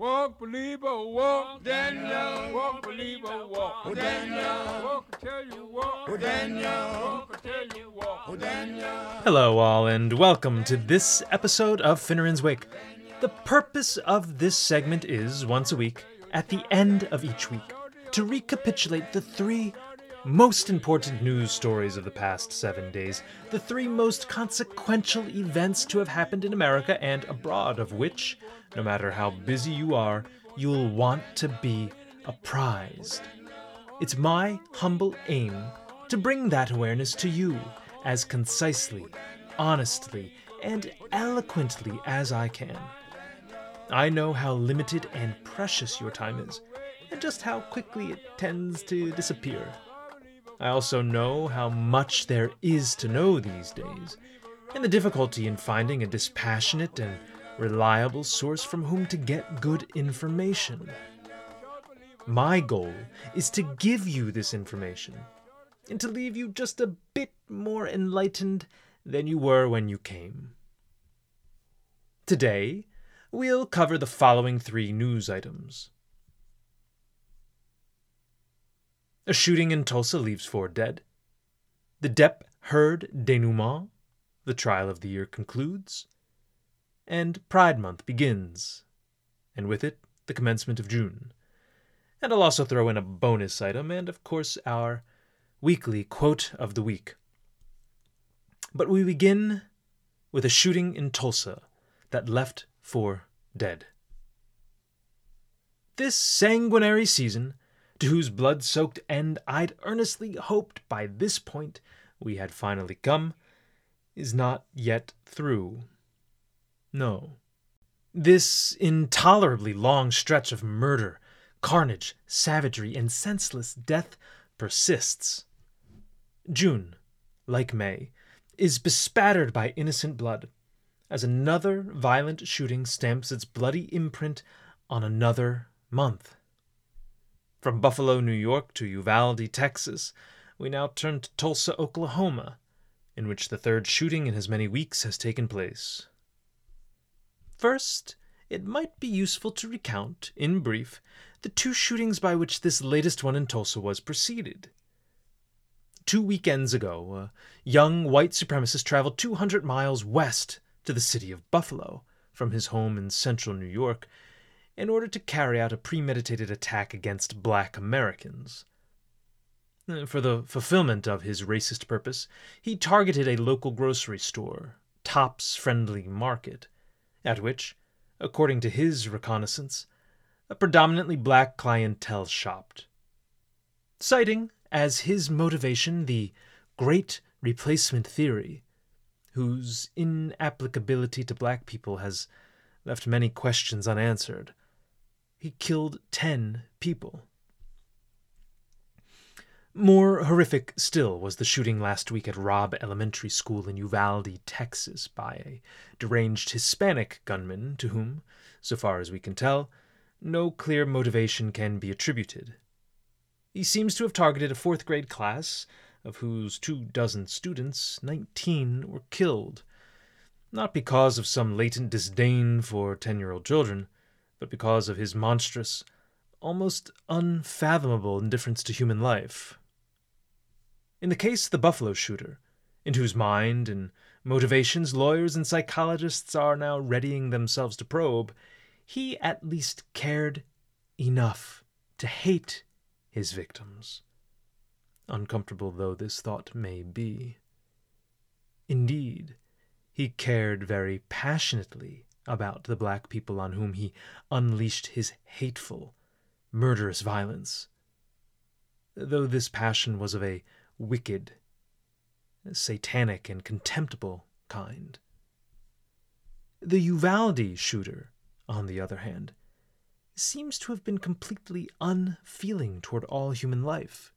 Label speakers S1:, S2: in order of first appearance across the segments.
S1: Walk, believer, walk, Daniel. Walk, believer, walk, Daniel. Walk until you walk, Daniel. Walk until you walk, Daniel.
S2: Hello, all, and welcome to this episode of Finneran's Wake. The purpose of this segment is, once a week, at the end of each week, to recapitulate the three most important news stories of the past seven days, the three most consequential events to have happened in America and abroad, of which, no matter how busy you are, you'll want to be apprised. It's my humble aim to bring that awareness to you as concisely, honestly, and eloquently as I can. I know how limited and precious your time is, and just how quickly it tends to disappear. I also know how much there is to know these days, and the difficulty in finding a dispassionate and reliable source from whom to get good information. My goal is to give you this information, and to leave you just a bit more enlightened than you were when you came. Today, we'll cover the following three news items. A shooting in Tulsa leaves four dead. The Depp Heard denouement. The trial of the year concludes. And Pride Month begins. And with it, the commencement of June. And I'll also throw in a bonus item and, of course, our weekly quote of the week. But we begin with a shooting in Tulsa that left four dead. This sanguinary season, to whose blood soaked end I'd earnestly hoped by this point we had finally come, is not yet through. No. This intolerably long stretch of murder, carnage, savagery, and senseless death persists. June, like May, is bespattered by innocent blood, as another violent shooting stamps its bloody imprint on another month. From Buffalo, New York to Uvalde, Texas, we now turn to Tulsa, Oklahoma, in which the third shooting in as many weeks has taken place. First, it might be useful to recount, in brief, the two shootings by which this latest one in Tulsa was preceded. Two weekends ago, a young white supremacist traveled 200 miles west to the city of Buffalo from his home in central New York in order to carry out a premeditated attack against black Americans. Uh, for the fulfillment of his racist purpose, he targeted a local grocery store, Tops Friendly Market, at which, according to his reconnaissance, a predominantly black clientele shopped. Citing as his motivation the Great Replacement Theory, whose inapplicability to black people has left many questions unanswered, he killed ten people. More horrific still was the shooting last week at Robb Elementary School in Uvalde, Texas, by a deranged Hispanic gunman to whom, so far as we can tell, no clear motivation can be attributed. He seems to have targeted a fourth grade class, of whose two dozen students, nineteen were killed, not because of some latent disdain for ten year old children, but because of his monstrous, almost unfathomable indifference to human life. In the case of the Buffalo shooter, into whose mind and motivations lawyers and psychologists are now readying themselves to probe, he at least cared enough to hate his victims, uncomfortable though this thought may be. Indeed, he cared very passionately about the black people on whom he unleashed his hateful, murderous violence, though this passion was of a wicked, satanic, and contemptible kind. The Uvalde shooter, on the other hand, seems to have been completely unfeeling toward all human life.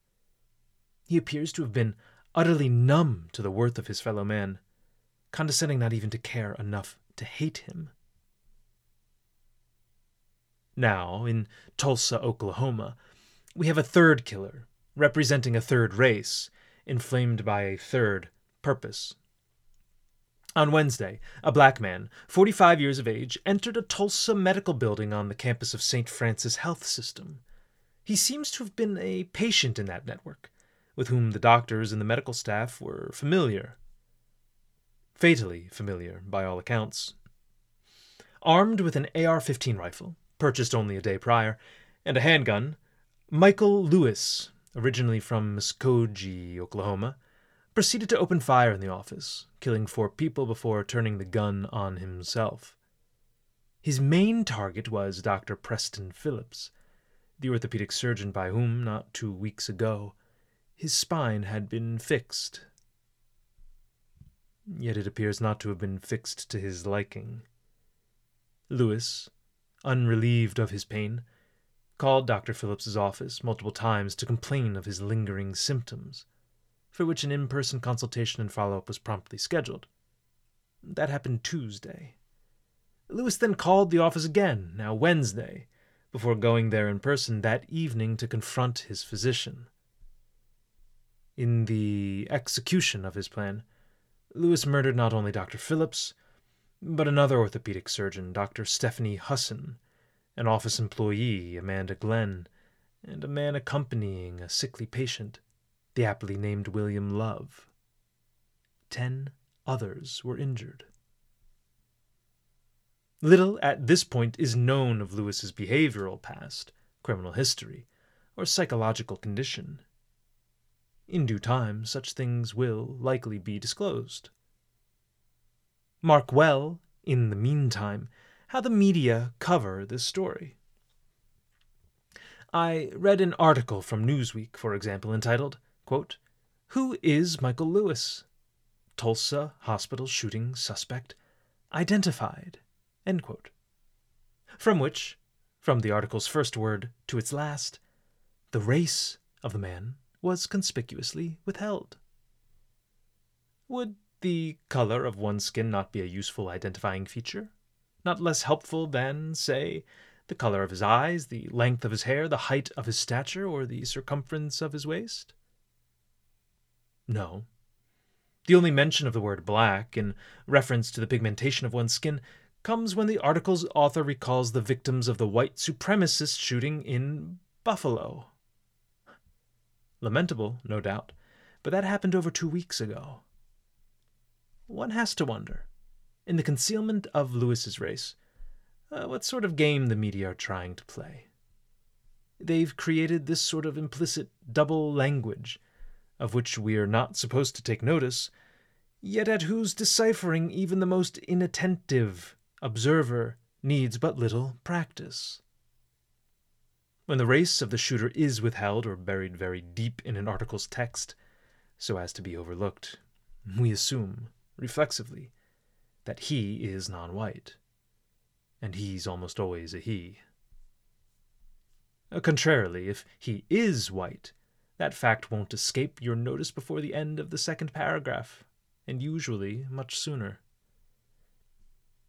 S2: He appears to have been utterly numb to the worth of his fellow man, condescending not even to care enough to hate him. Now, in Tulsa, Oklahoma, we have a third killer, representing a third race, inflamed by a third purpose. On Wednesday, a black man, 45 years of age, entered a Tulsa medical building on the campus of St. Francis Health System. He seems to have been a patient in that network, with whom the doctors and the medical staff were familiar. Fatally familiar, by all accounts. Armed with an AR 15 rifle, purchased only a day prior, and a handgun, Michael Lewis, originally from Muskogee, Oklahoma, proceeded to open fire in the office, killing four people before turning the gun on himself. His main target was Dr. Preston Phillips, the orthopedic surgeon by whom, not two weeks ago, his spine had been fixed. Yet it appears not to have been fixed to his liking. Lewis, unrelieved of his pain, called Dr. Phillips's office multiple times to complain of his lingering symptoms for which an in person consultation and follow up was promptly scheduled. That happened Tuesday. Lewis then called the office again, now Wednesday, before going there in person that evening to confront his physician. In the execution of his plan, Lewis murdered not only Dr. Phillips, but another orthopedic surgeon, Dr. Stephanie Husen, an office employee, Amanda Glenn, and a man accompanying a sickly patient the aptly named William Love. Ten others were injured. Little at this point is known of Lewis's behavioral past, criminal history, or psychological condition. In due time, such things will likely be disclosed. Mark well, in the meantime, how the media cover this story. I read an article from Newsweek, for example, entitled Quote, Who is Michael Lewis? Tulsa hospital shooting suspect identified. From which, from the article's first word to its last, the race of the man was conspicuously withheld. Would the color of one's skin not be a useful identifying feature? Not less helpful than, say, the color of his eyes, the length of his hair, the height of his stature, or the circumference of his waist? No. The only mention of the word black, in reference to the pigmentation of one's skin, comes when the article's author recalls the victims of the white supremacist shooting in Buffalo. Lamentable, no doubt, but that happened over two weeks ago. One has to wonder, in the concealment of Lewis's race, uh, what sort of game the media are trying to play. They've created this sort of implicit double language of which we are not supposed to take notice, yet at whose deciphering even the most inattentive observer needs but little practice. When the race of the shooter is withheld or buried very deep in an article's text, so as to be overlooked, we assume, reflexively, that he is non white. And he's almost always a he. Uh, contrarily, if he is white, that fact won't escape your notice before the end of the second paragraph, and usually much sooner.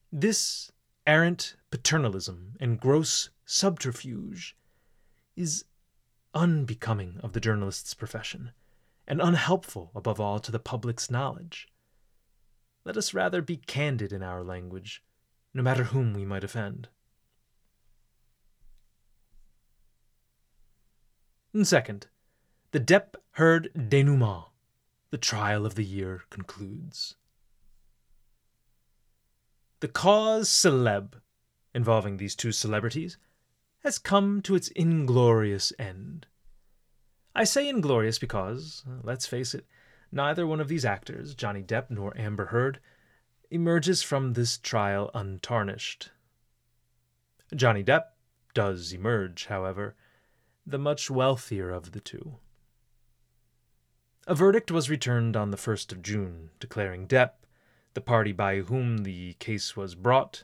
S2: This errant paternalism and gross subterfuge is unbecoming of the journalist's profession, and unhelpful, above all, to the public's knowledge. Let us rather be candid in our language, no matter whom we might offend. And second, the Depp Heard denouement. The trial of the year concludes. The cause celeb involving these two celebrities has come to its inglorious end. I say inglorious because, let's face it, neither one of these actors, Johnny Depp nor Amber Heard, emerges from this trial untarnished. Johnny Depp does emerge, however, the much wealthier of the two. A verdict was returned on the 1st of June, declaring Depp, the party by whom the case was brought,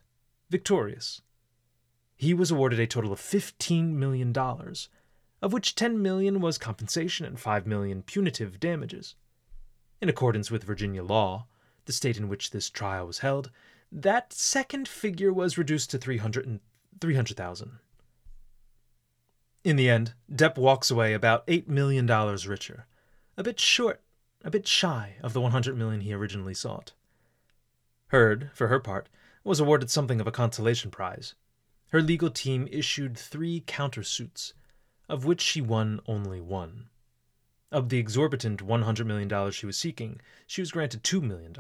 S2: victorious. He was awarded a total of $15 million, of which 10 million was compensation and 5 million punitive damages. In accordance with Virginia law, the state in which this trial was held, that second figure was reduced to 300 300,000. In the end, Depp walks away about $8 million richer, a bit short, a bit shy of the 100 million he originally sought. Heard, for her part, was awarded something of a consolation prize. Her legal team issued three countersuits, of which she won only one. Of the exorbitant $100 million she was seeking, she was granted $2 million.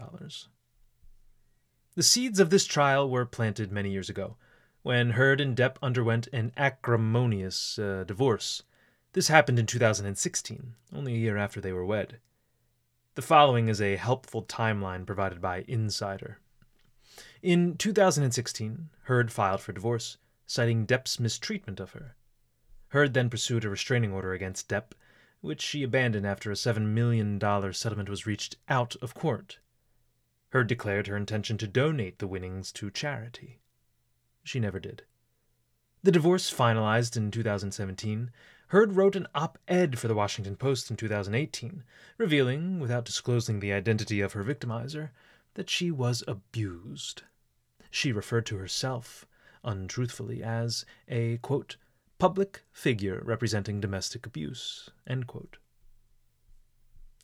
S2: The seeds of this trial were planted many years ago, when Heard and Depp underwent an acrimonious uh, divorce. This happened in 2016, only a year after they were wed. The following is a helpful timeline provided by Insider. In 2016, Heard filed for divorce, citing Depp's mistreatment of her. Heard then pursued a restraining order against Depp, which she abandoned after a $7 million settlement was reached out of court. Heard declared her intention to donate the winnings to charity. She never did. The divorce finalized in 2017. Heard wrote an op ed for the Washington Post in 2018, revealing, without disclosing the identity of her victimizer, that she was abused. She referred to herself, untruthfully, as a, quote, public figure representing domestic abuse,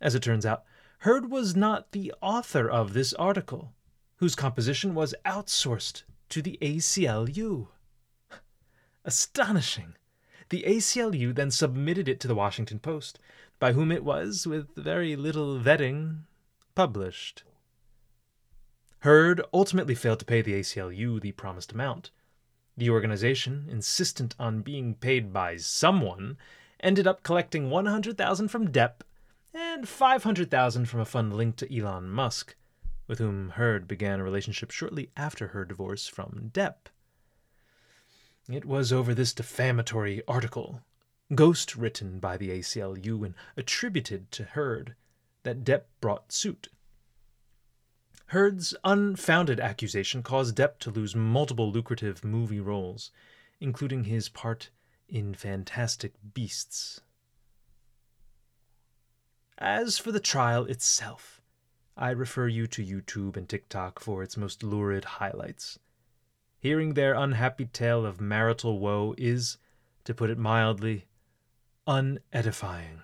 S2: As it turns out, Heard was not the author of this article, whose composition was outsourced to the ACLU. Astonishing! The ACLU then submitted it to the Washington Post, by whom it was, with very little vetting, published. Heard ultimately failed to pay the ACLU the promised amount. The organization, insistent on being paid by someone, ended up collecting 100,000 from Depp and 500,000 from a fund linked to Elon Musk, with whom Heard began a relationship shortly after her divorce from Depp. It was over this defamatory article, ghost written by the ACLU and attributed to Heard, that Depp brought suit. Heard's unfounded accusation caused Depp to lose multiple lucrative movie roles, including his part in Fantastic Beasts. As for the trial itself, I refer you to YouTube and TikTok for its most lurid highlights. Hearing their unhappy tale of marital woe is, to put it mildly, unedifying.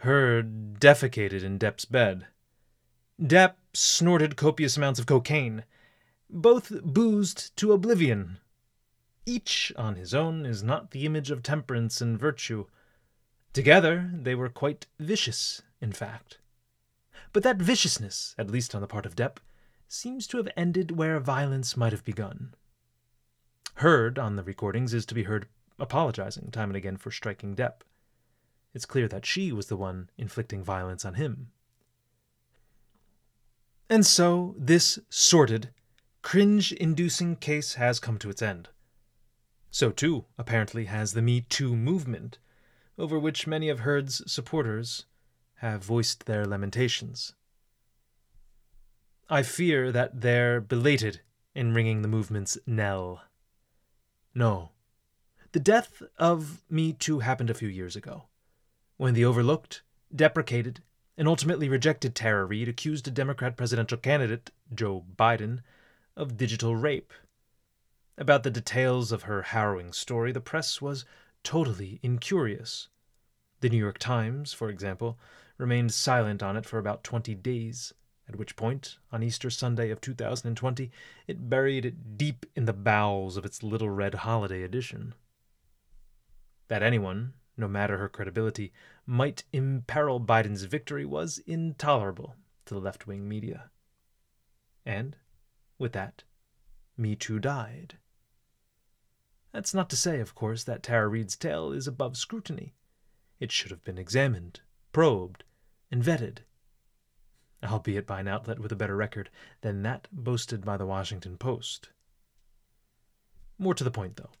S2: Heard defecated in Depp's bed. Depp snorted copious amounts of cocaine. Both boozed to oblivion. Each on his own is not the image of temperance and virtue. Together they were quite vicious, in fact. But that viciousness, at least on the part of Depp, seems to have ended where violence might have begun. Heard on the recordings is to be heard apologizing time and again for striking Depp. It's clear that she was the one inflicting violence on him. And so this sordid, cringe inducing case has come to its end. So too, apparently, has the Me Too movement, over which many of Heard's supporters have voiced their lamentations. I fear that they're belated in ringing the movement's knell. No, the death of Me Too happened a few years ago, when the overlooked, deprecated, and ultimately rejected Tara Reade accused a Democrat presidential candidate, Joe Biden, of digital rape. About the details of her harrowing story, the press was totally incurious. The New York Times, for example, remained silent on it for about 20 days, at which point, on Easter Sunday of 2020, it buried it deep in the bowels of its little red holiday edition. That anyone, no matter her credibility, might imperil Biden's victory was intolerable to the left wing media. And, with that, Me Too died. That's not to say, of course, that Tara Reade's tale is above scrutiny. It should have been examined, probed, and vetted, albeit by an outlet with a better record than that boasted by the Washington Post. More to the point, though,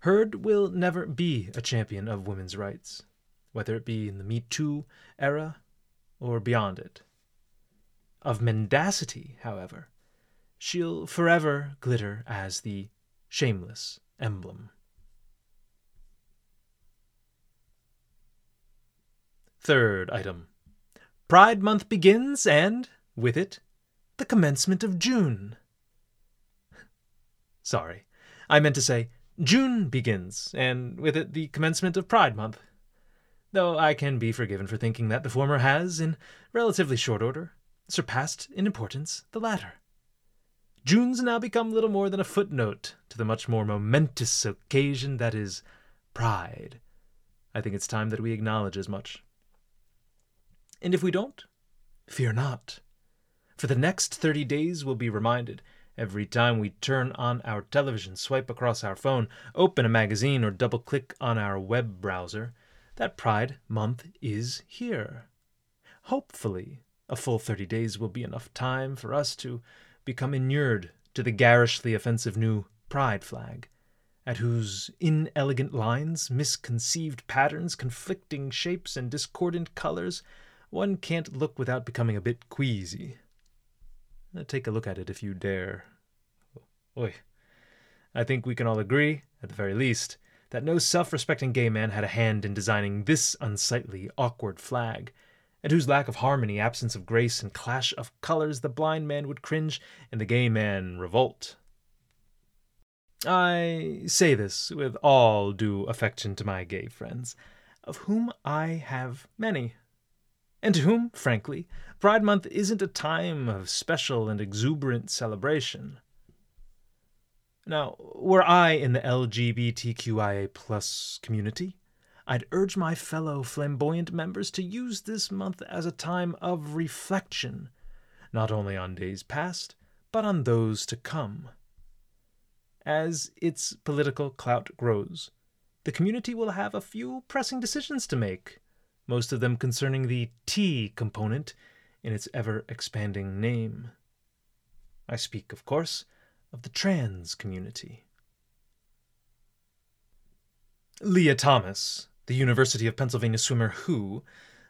S2: Heard will never be a champion of women's rights, whether it be in the Me Too era or beyond it. Of mendacity, however, she'll forever glitter as the shameless emblem. Third item Pride Month begins, and, with it, the commencement of June. Sorry, I meant to say June begins, and with it the commencement of Pride Month. Though I can be forgiven for thinking that the former has, in relatively short order, surpassed in importance the latter. June's now become little more than a footnote to the much more momentous occasion that is Pride. I think it's time that we acknowledge as much. And if we don't, fear not. For the next 30 days, we'll be reminded every time we turn on our television, swipe across our phone, open a magazine, or double click on our web browser that Pride Month is here. Hopefully, a full 30 days will be enough time for us to become inured to the garishly offensive new pride flag, at whose inelegant lines, misconceived patterns, conflicting shapes, and discordant colors one can't look without becoming a bit queasy. Uh, take a look at it if you dare. Oi. I think we can all agree, at the very least, that no self respecting gay man had a hand in designing this unsightly, awkward flag, at whose lack of harmony, absence of grace, and clash of colors the blind man would cringe and the gay man revolt. I say this with all due affection to my gay friends, of whom I have many, and to whom, frankly, Pride Month isn't a time of special and exuberant celebration. Now, were I in the LGBTQIA plus community, I'd urge my fellow flamboyant members to use this month as a time of reflection, not only on days past, but on those to come. As its political clout grows, the community will have a few pressing decisions to make, most of them concerning the T component in its ever expanding name. I speak, of course, of the trans community. Lia Thomas, the University of Pennsylvania swimmer who,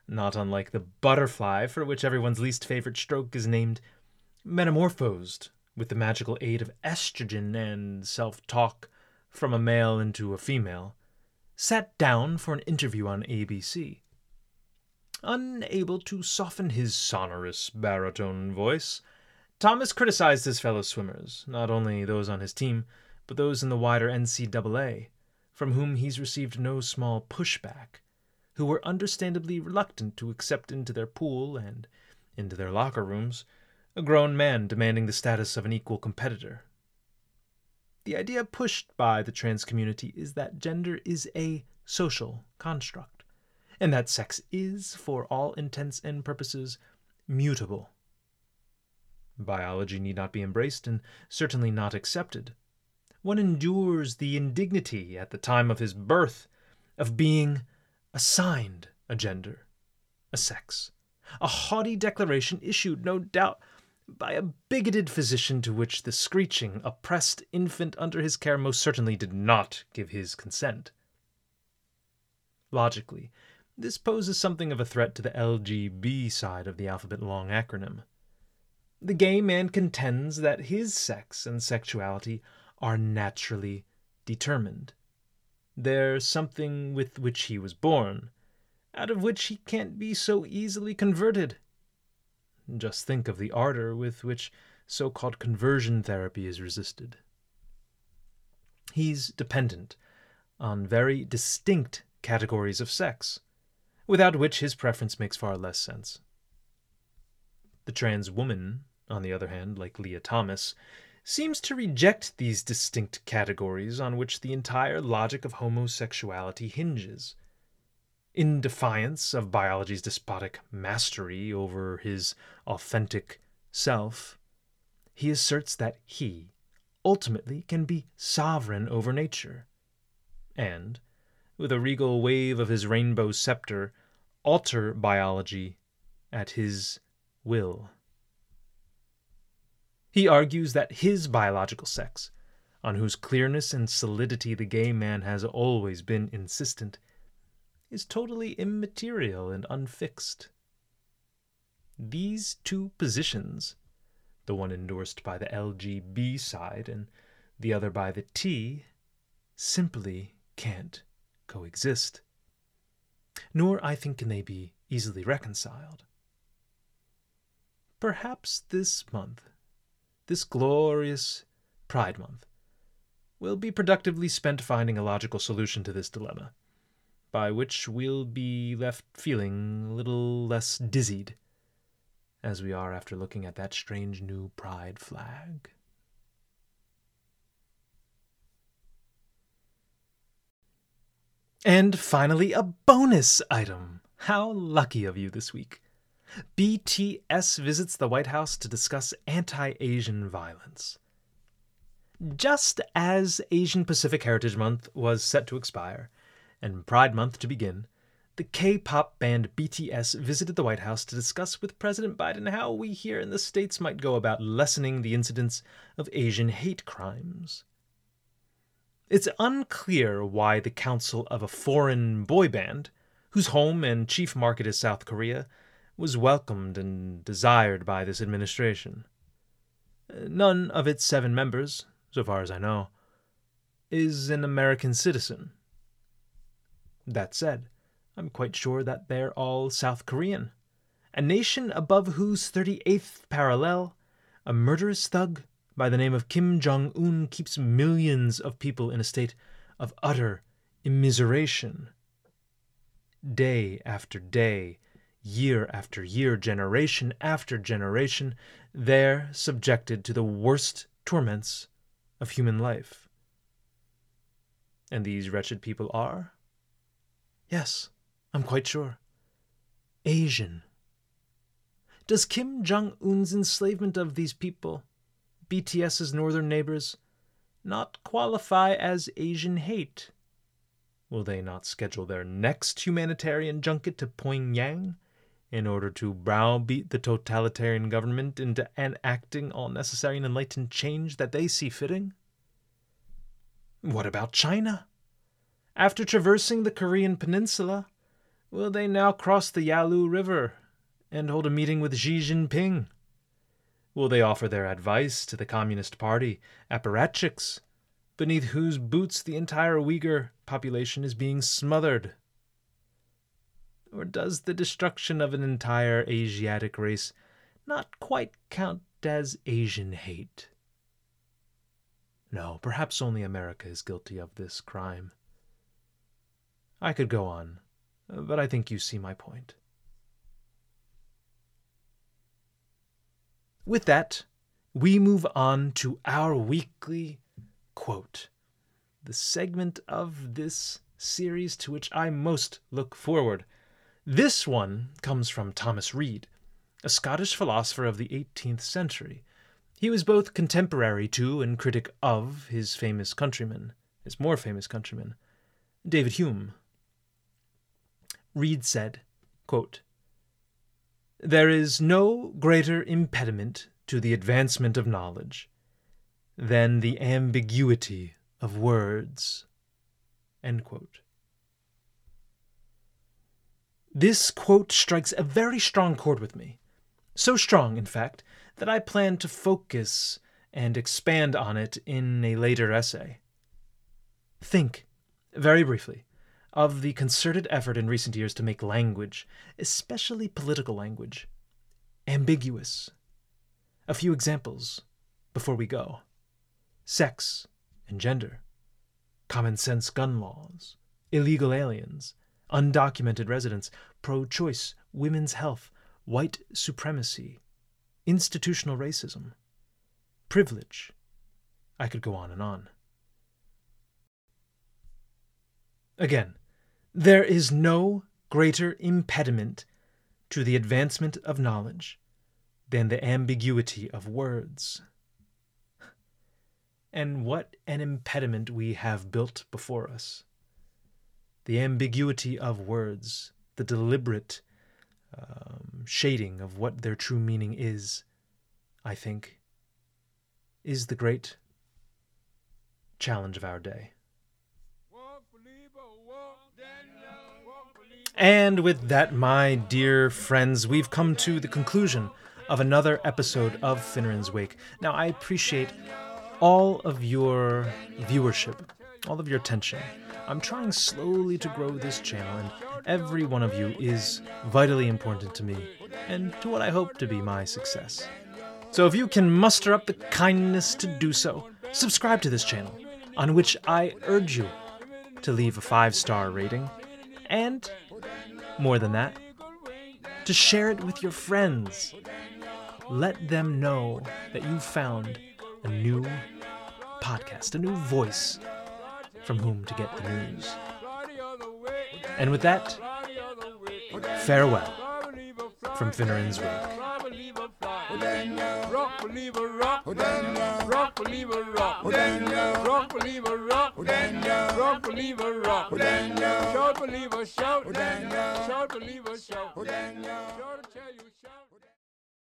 S2: not unlike the butterfly for which everyone's least favorite stroke is named, metamorphosed with the magical aid of estrogen and self talk from a male into a female, sat down for an interview on ABC. Unable to soften his sonorous baritone voice, Thomas criticized his fellow swimmers, not only those on his team, but those in the wider NCAA, from whom he's received no small pushback, who were understandably reluctant to accept into their pool and into their locker rooms a grown man demanding the status of an equal competitor. The idea pushed by the trans community is that gender is a social construct, and that sex is, for all intents and purposes, mutable. Biology need not be embraced and certainly not accepted one endures the indignity at the time of his birth of being assigned a gender, a sex, a haughty declaration issued, no doubt, by a bigoted physician to which the screeching, oppressed infant under his care most certainly did not give his consent. Logically, this poses something of a threat to the LGB side of the alphabet long acronym. The gay man contends that his sex and sexuality are naturally determined. They're something with which he was born, out of which he can't be so easily converted. Just think of the ardor with which so called conversion therapy is resisted. He's dependent on very distinct categories of sex, without which his preference makes far less sense. The trans woman, on the other hand, like Lia Thomas, seems to reject these distinct categories on which the entire logic of homosexuality hinges. In defiance of biology's despotic mastery over his authentic self, he asserts that he ultimately can be sovereign over nature, and, with a regal wave of his rainbow scepter, alter biology at his will. He argues that his biological sex, on whose clearness and solidity the gay man has always been insistent, is totally immaterial and unfixed. These two positions, the one endorsed by the LGB side and the other by the T, simply can't coexist. Nor, I think, can they be easily reconciled. Perhaps this month this glorious Pride Month will be productively spent finding a logical solution to this dilemma, by which we'll be left feeling a little less dizzied as we are after looking at that strange new pride flag. And finally, a bonus item. How lucky of you this week. BTS visits the White House to discuss anti Asian violence. Just as Asian Pacific Heritage Month was set to expire and Pride Month to begin, the K pop band BTS visited the White House to discuss with President Biden how we here in the States might go about lessening the incidence of Asian hate crimes. It's unclear why the council of a foreign boy band, whose home and chief market is South Korea, was welcomed and desired by this administration. None of its seven members, so far as I know, is an American citizen. That said, I'm quite sure that they're all South Korean, a nation above whose 38th parallel, a murderous thug by the name of Kim Jong un keeps millions of people in a state of utter immiseration. Day after day, year after year, generation after generation, they're subjected to the worst torments of human life. And these wretched people are? Yes, I'm quite sure. Asian. Does Kim Jong un's enslavement of these people BTS's northern neighbors not qualify as Asian hate? Will they not schedule their next humanitarian junket to Pyongyang in order to browbeat the totalitarian government into enacting all necessary and enlightened change that they see fitting? What about China? After traversing the Korean peninsula, will they now cross the Yalu River and hold a meeting with Xi Jinping? Will they offer their advice to the Communist Party apparatchiks, beneath whose boots the entire Uyghur population is being smothered? Or does the destruction of an entire Asiatic race not quite count as Asian hate? No, perhaps only America is guilty of this crime. I could go on, but I think you see my point. With that, we move on to our weekly quote, the segment of this series to which I most look forward. This one comes from Thomas Reid, a Scottish philosopher of the 18th century. He was both contemporary to and critic of his famous countryman, his more famous countryman, David Hume. Reid said, quote, there is no greater impediment to the advancement of knowledge than the ambiguity of words. This quote strikes a very strong chord with me. So strong, in fact, that I plan to focus and expand on it in a later essay. Think, very briefly, of the concerted effort in recent years to make language, especially political language, ambiguous. A few examples before we go sex and gender, common sense gun laws, illegal aliens, undocumented residents, pro choice, women's health, white supremacy, institutional racism, privilege. I could go on and on. Again, there is no greater impediment to the advancement of knowledge than the ambiguity of words. And what an impediment we have built before us. The ambiguity of words, the deliberate um, shading of what their true meaning is, I think, is the great challenge of our day. And with that, my dear friends, we've come to the conclusion of another episode of Finneran's Wake. Now, I appreciate all of your viewership, all of your attention. I'm trying slowly to grow this channel, and every one of you is vitally important to me and to what I hope to be my success. So if you can muster up the kindness to do so, subscribe to this channel, on which I urge you to leave a five star rating, and more than that, to share it with your friends.
S1: Let them know that you found a new podcast, a new voice from whom to get the news. And with that, farewell from Finneran's Wake.